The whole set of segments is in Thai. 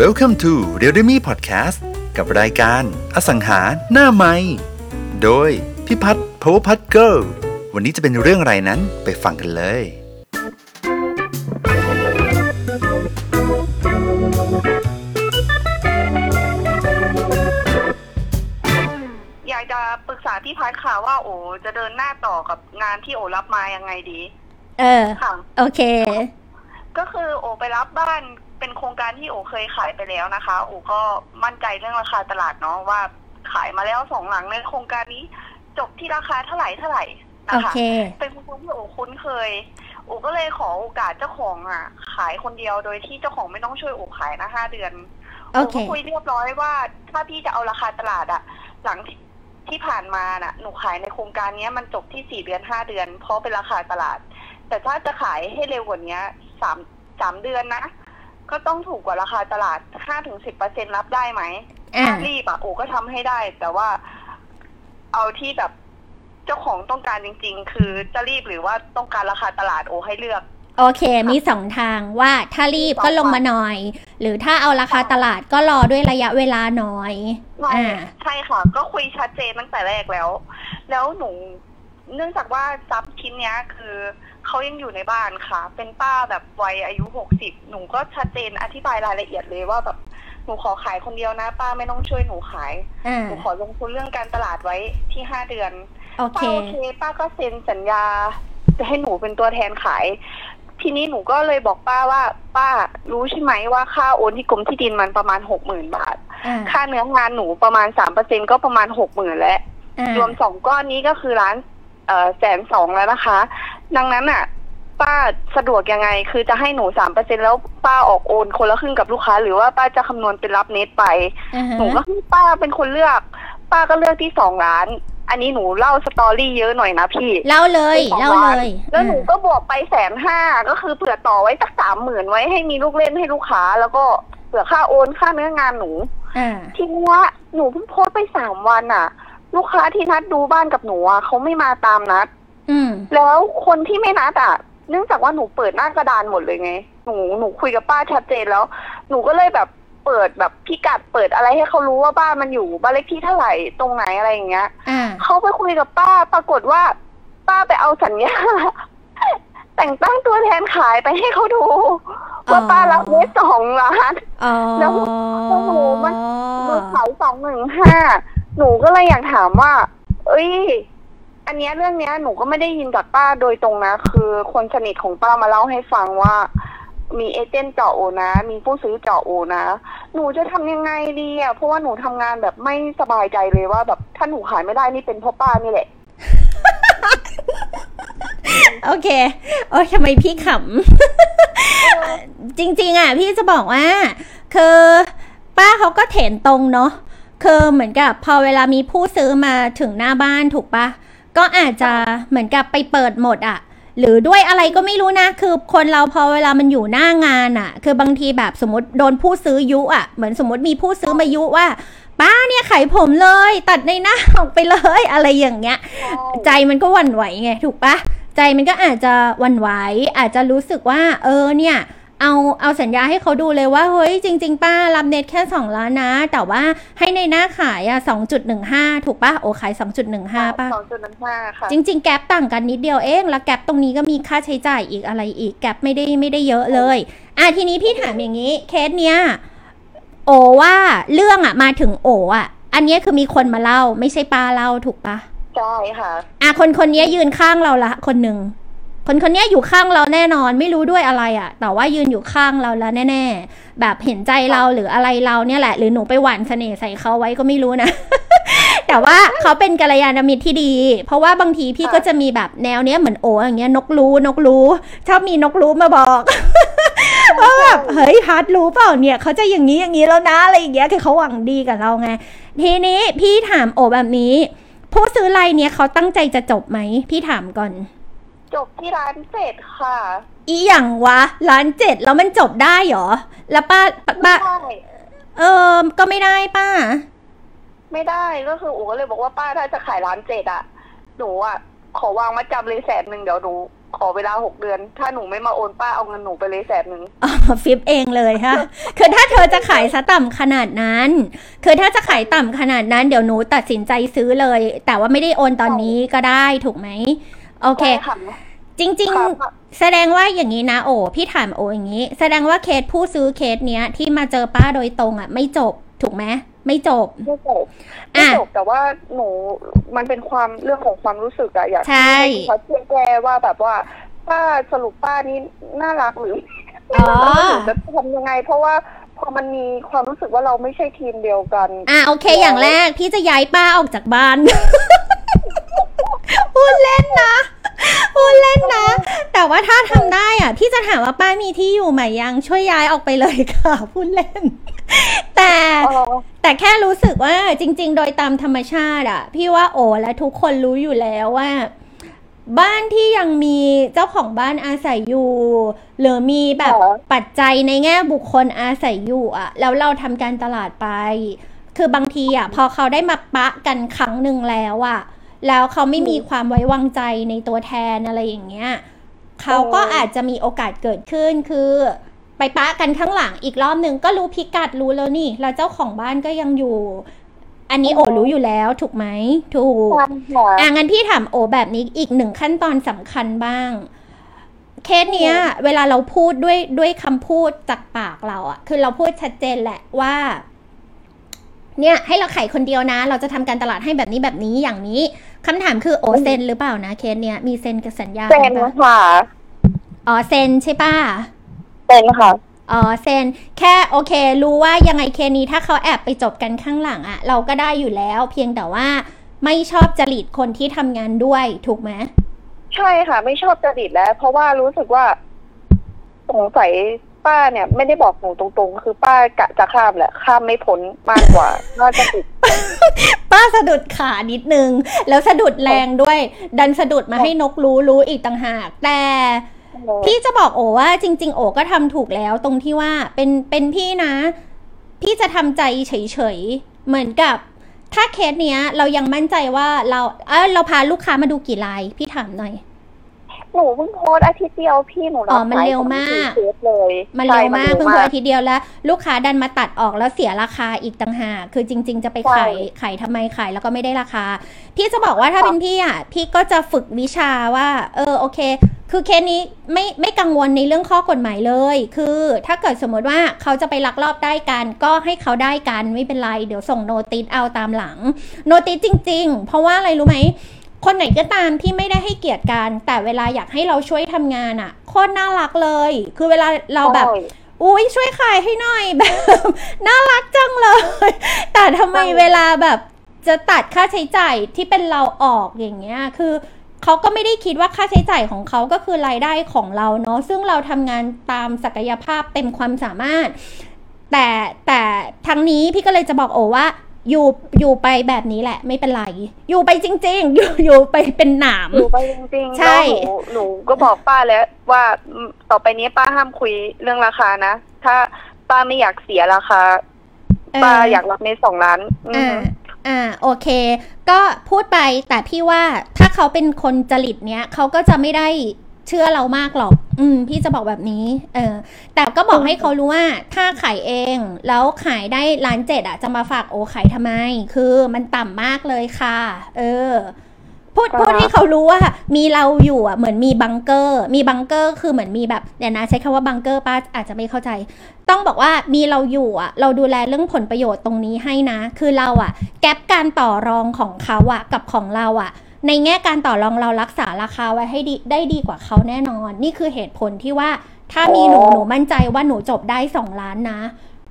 Welcome to r e a l m e Podcast กับรายการอสังหาหน้าไม้โดยพิพัฒน์ Power Put Girl วันนี้จะเป็นเรื่องอะไรนั้นไปฟังกันเลย อยากจะปรึกษาพี่พัดค่ะว่าโอจะเดินหน้าต่อกับงานที่โอรับมายังไงดี เออ ค่ะ โอเค ก็คือโอไปรับบ้าน เป็นโครงการที่โอเคยขายไปแล้วนะคะ โอก็มั่นใจเรื่องราคาตลาดเนาะว่าขายมาแล้วสองหลังในโครงการนี้จบที่ราคาเท่าไหร่เท่าไหร่นะโอคะเคเป็นคนที่โอคุ้นเคย โอก็เลยขอโอกาสเจ้าของอะ ขายคนเดียวโดยที่เจ้าของไม่ต้องช่วยโอขายนะห้าเดือน โอเคก็คุยเรียบร้อยว่า ถ้าพี่จะเอาราคาตลาดอะหลังที่ที่ผ่านมาน่ะ หนูขายในโครงการเนี้ยมันจบที่สี่เดือนห้าเดือน เพราะเป็นราคาตลาด แต่ถ้าจะขายให้เร็วกว่านี้สามสามเดือนนะ ก็ต้องถูกกว่าราคาตลาดห้าถึงสิบเปอร์เซ็นรับได้ไหมอ่าถ้ารีบอะโอก็ทำให้ได้ แต่ว่าเอาที่แบบเจ้าของต้องการจริง ๆ คือจะรีบหรือว่าต้องการราคาตลาดโอให้เลือก โอเค มีสองทางว่าถ้ารีบก็ลงมาหน่อย หรือถ้าเอาราคาตลาดก็รอด้วยระยะเวลาหน่อยใช่อ่าใช่ค่ะ ก็คุยชัดเจนตั้งแต่แรกแล้ว แล้วหนู เนื่องจากว่าทรัพย์ชิ้นเนี้ยคือเขายังอยู่ในบ้านค่ะ เป็นป้าแบบวัยอายุหกสิบหนูก็ชัดเจนอธิบายรายละเอียดเลยว่าแบบหนูขอขายคนเดียวนะ ป้าไม่ต้องช่วยหนูขายอ่า หนูขอลงทุนเรื่องการตลาดไว้ที่ห้าเดือน โอเค ป้าโอเคป้าก็เซ็นสัญญา จะให้หนูเป็นตัวแทนขาย ทีนี้หนูก็เลยบอกป้าว่า ป้ารู้ใช่ไหมว่าค่าโอนที่กรมที่ดินมันประมาณหกหมื่นบาท อ่าค่าเนื้องานหนูประมาณสามเปอร์เซ็นก็ประมาณหกหมื่นแล้ว อ่ารวมสองก้อนนี้ก็คือร้านเอ่อ แสนสองแล้วนะคะ ดังนั้นอะ ป้าสะดวกยังไง คือจะให้หนูสามเปอร์เซ็นแล้วป้าออกโอนคนละครึ่งกับลูกค้า หรือว่าป้าจะคำนวณเป็นรับเน็ตไปอ่าฮะหนูก็ให้ป้าเป็นคนเลือก ป้าก็เลือกที่สองล้าน อันนี้หนูเล่าสตอรี่เยอะหน่อยนะพี่ เล่าเลยสองเล่าล้านเลยแล้วหนูก็บวกไปแสนห้าก็คือเผื่อต่อไว้สักสามหมื่นไว้ให้มีลูกเล่นให้ลูกค้า แล้วก็เผื่อค่าโอนค่าเนื้องานหนู อ่า ทีเนี้ยหนูเพิ่งโพสต์ไปสามวันอะ ลูกค้าที่นัดดูบ้านกับหนูอะเขาไม่มาตามนัด อืม แล้วคนที่ไม่นัดอะเนื่องจากว่าหนูเปิดหน้ากระดานหมดเลยไง หนูหนูคุยกับป้าชัดเจนแล้ว หนูก็เลยแบบเปิดแบบพิกัดเปิดอะไรให้เขารู้ว่าบ้านมันอยู่บ้านเลขที่เท่าไหร่ตรงไหนอะไรอย่างเงี้ยอ่า เขาไปคุยกับป้าปรากฏว่า ป้าไปเอาสัญญา แต่งตั้งตัวแทนขายไปให้เขาดู ว่าป้ารับเนสสองล้าน อ๋อแล้วแล้วหนูมัน หนูขายสองหนึ่งห้า หนูก็เลยอยากถามว่า เอ้ย อันเนี้ยเรื่องเนี้ยหนูก็ไม่ได้ยินจากป้าโดยตรงนะ คือคนสนิทของป้ามาเล่าให้ฟังว่า มีเอเจนต์เจาะโอนะ มีผู้ซื้อเจาะโอนะ หนูจะทำยังไงดีอะ เพราะว่าหนูทำงานแบบไม่สบายใจเลยว่าแบบถ้าหนูขายไม่ได้นี่เป็นเพราะป้านี่แหละ โอเค โอ้ยทำไมพี่ขำ จริง ๆ อะ พี่จะบอกว่า คือ ป้าเขาก็เถนตรงเนาะ คือเหมือนกับพอเวลามีผู้ซื้อมาถึงหน้าบ้านถูกปะก็อาจจะเหมือนกับไปเปิดหมดอะหรือด้วยอะไรก็ไม่รู้นะ คือคนเราพอเวลามันอยู่หน้างานอะคือบางทีแบบสมมติโดนผู้ซื้อยุอะเหมือนสมมติมีผู้ซื้อมายุว่าป้าเนี่ยขายผมเลย ตัดในหน้าออกไปเลยอะไรอย่างเงี้ย ใจมันก็หวั่นไหวไงถูกปะใจมันก็อาจจะหวั่นไหวอาจจะรู้สึกว่า เออเนี่ย เอาเอาสัญญาให้เขาดูเลยว่าเฮ้ยจริง ๆ ป้ารับเน็ตแค่สองล้านนะ แต่ว่าให้ในหน้าขายอะสองจุดหนึ่งห้าถูกปะโอขายสองจุดหนึ่งห้าป่ะ สองจุดหนึ่งห้าค่ะ จริง ๆ แก๊ปต่างกันนิดเดียวเองแล้วแก๊ปตรงนี้ก็มีค่าใช้จ่ายอีกอะไรอีกแก๊ปไม่ได้ไม่ได้เยอะเลยอะทีนี้พี่ถามอย่างนี้เคสเนี้ยโอว่าเรื่องอะมาถึงโออะอันเนี้ยคือมีคนมาเล่า ไม่ใช่ป้าเล่าถูกปะใช่ค่ะ อะคนคนนี้ยืนข้างเราละคนหนึ่ง คนคนนี้อยู่ข้างเราแน่นอนไม่รู้ด้วยอะไรอะ่ะ แต่ว่ายืนอยู่ข้างเราแล้วแน่ ๆ แบบเห็นใจเราหรืออะไรเราเนี่ยแหละ หรือหนูไปหวานเสน่ห์ใส่เขาไว้ก็ไม่รู้นะ แต่ว่าเขาเป็นกัลยาณมิตรที่ดี เพราะว่าบางทีพี่ก็จะมีแบบแนวเนี้ยเหมือนโออย่างเงี้ยนกรู้นกรู้ชอบมีนกรู้มาบอกว่าแบบเฮ้ยพัดรู้เปล่าเนี่ยเขาจะอย่างนี้อย่างนี้แล้วนะอะไรอย่างเงี้ยคือเขาหวังดีกับเราไงทีนี้พี่ถามโอแบบนี้ ผู้ซื้อรายเนี้ยเขาตั้งใจจะจบไหมพี่ถามก่อน จบที่ร้านเสร็จค่ะอีอย่างวะร้านเจ็ดแล้วมันจบได้เหรอ แล้วป้าป้าไม่ได้เออก็ไม่ได้ป้า ไม่ได้ก็คืออูก็เลยบอกว่าป้าถ้าจะขายร้านเจ็ดอะหนูอะขอวางมาจำเลยแสนหนึ่งเดี๋ยวหนูขอเวลาหกเดือน ถ้าหนูไม่มาโอนป้าเอาเงินหนูไปเลยแสนหนึ่งอ๋อฟิปเองเลยค่ะคือถ้าเธอจะขายซะต่ำขนาดนั้น คือถ้าจะขายต่ำขนาดนั้นเดี๋ยวหนูตัดสินใจซื้อเลย แต่ว่าไม่ได้โอนตอนนี้ก็ได้ถูกไหม โอเคใช่ค่ะจริงครับๆแสดงว่าอย่างนี้นะโอ้พี่ถามโออย่างนี้ แสดงว่าเคสผู้ซื้อเคสเนี้ย ที่มาเจอป้าโดยตรงอะ ไม่จบถูกไหมไม่จบไม่จบอะไม่จบแต่ว่าหนูมันเป็นความเรื่องของความรู้สึกอะอยากใช่ขอเชื่อแกว่าแบบว่าป้าสรุปป้านี่น่ารักหรืออ๋อหรือจะทำยังไง เพราะว่าพอมันมีความรู้สึกว่าเราไม่ใช่ทีมเดียวกัน อะโอเค อย่างแรกพี่จะย้ายป้าออกจากบ้าน พูดเล่นนะพูดเล่นนะ แต่ ว่าถ้าทำได้อะ พี่จะถามว่าป้ามีที่อยู่ใหม่ยังช่วยย้ายออกไปเลยค่ะพูดเล่น แต่อ๋อแต่แค่รู้สึกว่าจริง ๆ โดยตามธรรมชาติอะพี่ว่าโอและทุกคนรู้อยู่แล้วว่า บ้านที่ยังมีเจ้าของบ้านอาศัยอยู่ หรือมีแบบค่ะ ปัจจัยในแง่บุคคลอาศัยอยู่อะแล้วเราทำการตลาดไป คือบางทีอะพอเขาได้มาปะกันครั้งหนึ่งแล้วอะแล้วเขาไม่มีความไว้วางใจในตัวแทนอะไรอย่างเงี้ย เขาก็อาจจะมีโอกาสเกิดขึ้นคือ ไปปะกันข้างหลังอีกรอบหนึ่งก็รู้พิกัดรู้แล้วนี่ แล้วเจ้าของบ้านก็ยังอยู่ อันนี้โอรู้อยู่แล้วถูกไหมถูกใช่ค่ะอะงั้นพี่ถามโอแบบนี้อีกหนึ่งขั้นตอนสำคัญบ้างเคสเนี้ย เวลาเราพูดด้วยด้วยคำพูดจากปากเราอะคือเราพูดชัดเจนแหละว่า เนี่ยให้เราขายคนเดียวนะ เราจะทำการตลาดให้แบบนี้แบบนี้อย่างนี้คำถามคือโอเซ็นหรือเปล่านะเคสเนี้ยมีเซ็นกับสัญญาเซกันนปะค่ะอ๋อเซ็นใช่ป่ะเซนค่ะอ๋อเซนแค่โอเค รู้ว่ายังไงเคสนี้ถ้าเขาแอบไปจบกันข้างหลังอะเราก็ได้อยู่แล้ว เพียงแต่ว่าไม่ชอบจริตคนที่ทำงานด้วยถูกไหมใช่ค่ะ ไม่ชอบจริตแล้ว เพราะว่ารู้สึกว่า สงสัย ป้าเนี่ยไม่ได้บอกหนูตรงๆ คือป้ากะจะข้ามแหละ ข้ามไม่พ้นมากกว่าน่าจะติด ป้าสะดุดขานิดนึง แล้วสะดุดแรงด้วย ดันสะดุดมาให้นกรู้รู้อีกต่างหาก แต่พี่จะบอกโอว่าจริง ๆ โอก็ทำถูกแล้วตรงที่ว่าเป็นเป็นพี่นะ พี่จะทำใจเฉยๆ เหมือนกับ ถ้าเคสเนี้ย เรายังมั่นใจว่าเราเออเราพาลูกค้ามาดูกี่ราย พี่ถามหน่อย หนูเพิ่งโพสต์อาทิตย์เดียวพี่หนูรับอ๋อมันสายเร็วสองมากสี่เคสเลยมันเร็วใช่มากเพิ่งเพิ่งอาทิตย์เดียวแล้ว ลูกค้าดันมาตัดออกแล้วเสียราคาอีกต่างหากคือจริง ๆ จะไปขายขายทำไมขายแล้วก็ไม่ได้ราคา พี่จะบอกว่าถ้าเป็นพี่อะพี่ก็จะฝึกวิชาว่า เออโอเค คือเคสนี้ไม่ไม่กังวลในเรื่องข้อกฎหมายเลย คือถ้าเกิดสมมติว่าเขาจะไปลักลอบได้กันก็ให้เขาได้กันไม่เป็นไรเดี๋ยวส่งโนติสเอาตามหลัง โนติสจริง ๆ เพราะว่าอะไรรู้ไหม คนไหนก็ตามที่ไม่ได้ให้เกียรติกัน แต่เวลาอยากให้เราช่วยทำงานอะโคตรน่ารักเลย คือเวลาเราแบบใช่อุ้ยช่วยขายให้หน่อยแบบ น่ารักจังเลย แต่ทำไมใช่เวลาแบบจะตัดค่าใช้จ่ายที่เป็นเราออกอย่างเงี้ย คือเขาก็ไม่ได้คิดว่าค่าใช้จ่ายของเขาก็คือรายได้ของเราเนาะซึ่งเราทำงานตามศักยภาพเต็มความสามารถ แต่แต่ทั้งนี้พี่ก็เลยจะบอกโอว่า อยู่อยู่ไปแบบนี้แหละ ไม่เป็นไร อยู่ไปจริง ๆ อยู่อยู่ไปเป็นหนาม หนูไปจริงๆใช่ แล้วหนูหนูก็บอกป้าแล้วว่าอืมต่อไปนี้ป้าห้ามคุยเรื่องราคานะ ถ้าป้าไม่อยากเสียราคาป้าอยากรับในสองล้าน อืออ่าฮึอ่าโอเค ก็พูดไปแต่พี่ว่าถ้าเขาเป็นคนจริตเนี้ยเขาก็จะไม่ได้ เชื่อเรามากหรอก อืม พี่จะบอกแบบนี้ เออ แต่ก็บอกให้เขารู้ว่า ถ้าขายเองแล้วขายได้ล้านเจ็ดอะ จะมาฝากโอขายทำไม คือมันต่ำมากเลยค่ะ เออ พูดครับพูดให้เขารู้ว่า มีเราอยู่อะ เหมือนมีบังเกอร์ มีบังเกอร์คือเหมือนมีแบบเดี๋ยวนะใช้คำว่าบังเกอร์ป้าอาจจะไม่เข้าใจ ต้องบอกว่ามีเราอยู่อะ เราดูแลเรื่องผลประโยชน์ตรงนี้ให้นะ คือเราอะ แก๊ปการต่อรองของเขาอะ กับของเราอะ ในแง่การต่อรองเรารักษาราคาไว้ให้ดีได้ดีกว่าเขาแน่นอน นี่คือเหตุผลที่ว่าถ้ามีหนูหนูมั่นใจว่าหนูจบได้สองล้านนะ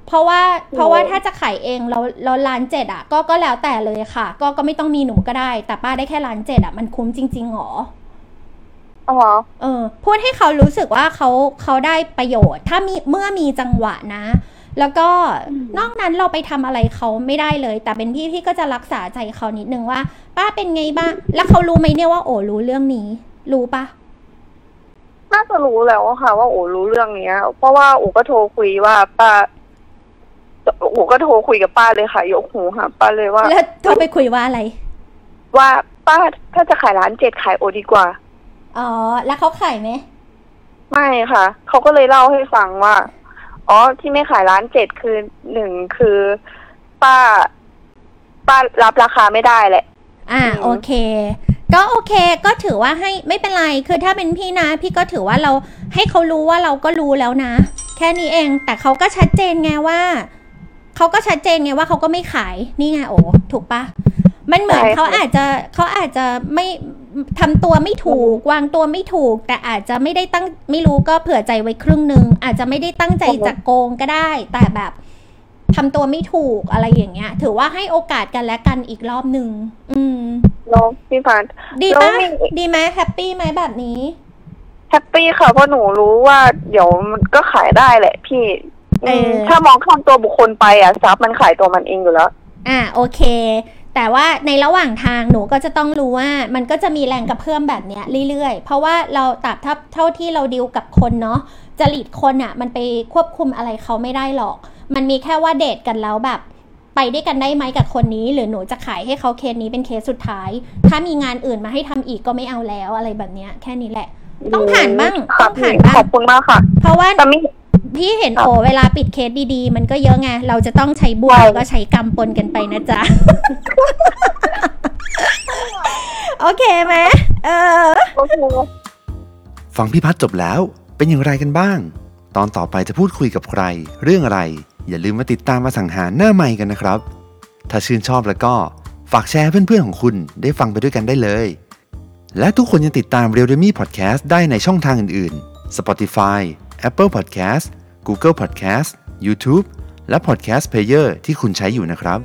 เพราะว่าเพราะว่าถ้าจะขายเองเราเราล้านเจ็ดอะ ก็ก็แล้วแต่เลยค่ะ ก็ก็ไม่ต้องมีหนูก็ได้ แต่ป้าได้แค่ล้านเจ็ดอะมันคุ้มจริงๆหรออ๋อเออพูดให้เขารู้สึกว่าเขาเขาได้ประโยชน์ ถ้ามีเมื่อมีจังหวะนะ แล้วก็อืมนอกนั้นเราไปทำอะไรเขาไม่ได้เลย แต่เป็นพี่พี่ก็จะรักษาใจเขานิดนึงว่า ป้าเป็นไงบ้าง แล้วเขารู้ไหมเนี่ยว่าโอ้รู้เรื่องนี้ รู้ปะน่าจะรู้แล้วอะค่ะ ว่าโอ้รู้เรื่องเนี้ย เพราะว่าโอ้ก็โทรคุยว่าป้าโอ้ก็โทรคุยกับป้าเลยค่ะยกหูหาป้าเลยว่าแล้วโทรไปคุยว่าอะไร ว่าป้าถ้าจะขายร้านเจ็ดขายโอดีกว่าอ๋อแล้วเขาขายไหมไม่ค่ะเขาก็เลยเล่าให้ฟังว่า อ๋อ ที่ไม่ขายร้านเจ็ดคือหนึ่งคือป้า ป้ารับราคาไม่ได้แหละ อ่าอืมโอเค ก็โอเค ก็ถือว่าให้ไม่เป็นไร คือถ้าเป็นพี่นะ พี่ก็ถือว่าเราให้เขารู้ว่าเราก็รู้แล้วนะ แค่นี้เอง แต่เขาก็ชัดเจนไงว่า เขาก็ชัดเจนไงว่าเขาก็ไม่ขาย นี่ไงโอ้ถูกปะมันเหมือนใช่ค่ะเขาอาจจะเขาอาจจะไม่ ทำตัวไม่ถูกวางตัวไม่ถูก แต่อาจจะไม่ได้ตั้งไม่รู้ก็เผื่อใจไว้ครึ่งหนึ่งอาจจะไม่ได้ตั้งใจจะโกงก็ได้ แต่แบบทำตัวไม่ถูกอะไรอย่างเงี้ย ถือว่าให้โอกาสกันและกันอีกรอบหนึ่งอืมเนาะพี่พันดีแล้ปะวมีดีไหมแฮปปี้ไหมแบบนี้แฮปปี้ค่ะเพราะหนูรู้ว่าเดี๋ยวมันก็ขายได้แหละพี่เออมถ้ามองข้ามตัวบุคคลไปอะซับมันขายตัวมันเองอยู่แล้ว อ่าโอเค แต่ว่าในระหว่างทางหนูก็จะต้องรู้ว่ามันก็จะมีแรงกระเพื่อมแบบเนี้ยเรื่อยๆ เพราะว่าเราตับเท่าที่เราดิวกับคนเนาะจริตคนอะ่ะ มันไปควบคุมอะไรเขาไม่ได้หรอก มันมีแค่ว่าเดทกันแล้วแบบ ไปด้วยกันได้ไหมกับคนนี้ หรือหนูจะขายให้เขาเคสนี้เป็นเคสสุดท้าย ถ้ามีงานอื่นมาให้ทำอีกก็ไม่เอาแล้วอะไรแบบเนี้ยแค่นี้แหละ ต้องผ่านบ้างต้องผ่านบ้างขอบคุณมากค่ะ เพราะว่าแต่ไม่ พี่เห็นครับโอเวลาปิดเคสดีๆ มันก็เยอะไง เราจะต้องใช้บวกใช่แล้วก็ใช้กรรมปนกันไปนะจ๊ะ โอเคไหมเออโอเคฟังพี่พัฒน์จบแล้วเป็นอย่างไรกันบ้าง ตอนต่อไปจะพูดคุยกับใคร เรื่องอะไร อย่าลืมมาติดตามมาสังหารหน้าใหม่กันนะครับ ถ้าชื่นชอบแล้วก็ฝากแชร์ให้เพื่อนๆของคุณได้ฟังไปด้วยกันได้เลย และทุกคนยังติดตาม r e a l d e m y Podcast ได้ในช่องทางอื่นๆ Spotify Apple Podcast Google Podcast YouTube และ Podcast Player ที่คุณใช้อยู่นะครับ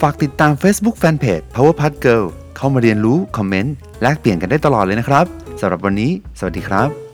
ฝากติดตาม Facebook Fanpage Power p a t Girl เข้ามาเรียนรู้ คอมเมนต์ แลกเปลี่ยนกันได้ตลอดเลยนะครับสำหรับวันนี้ สวัสดีครับ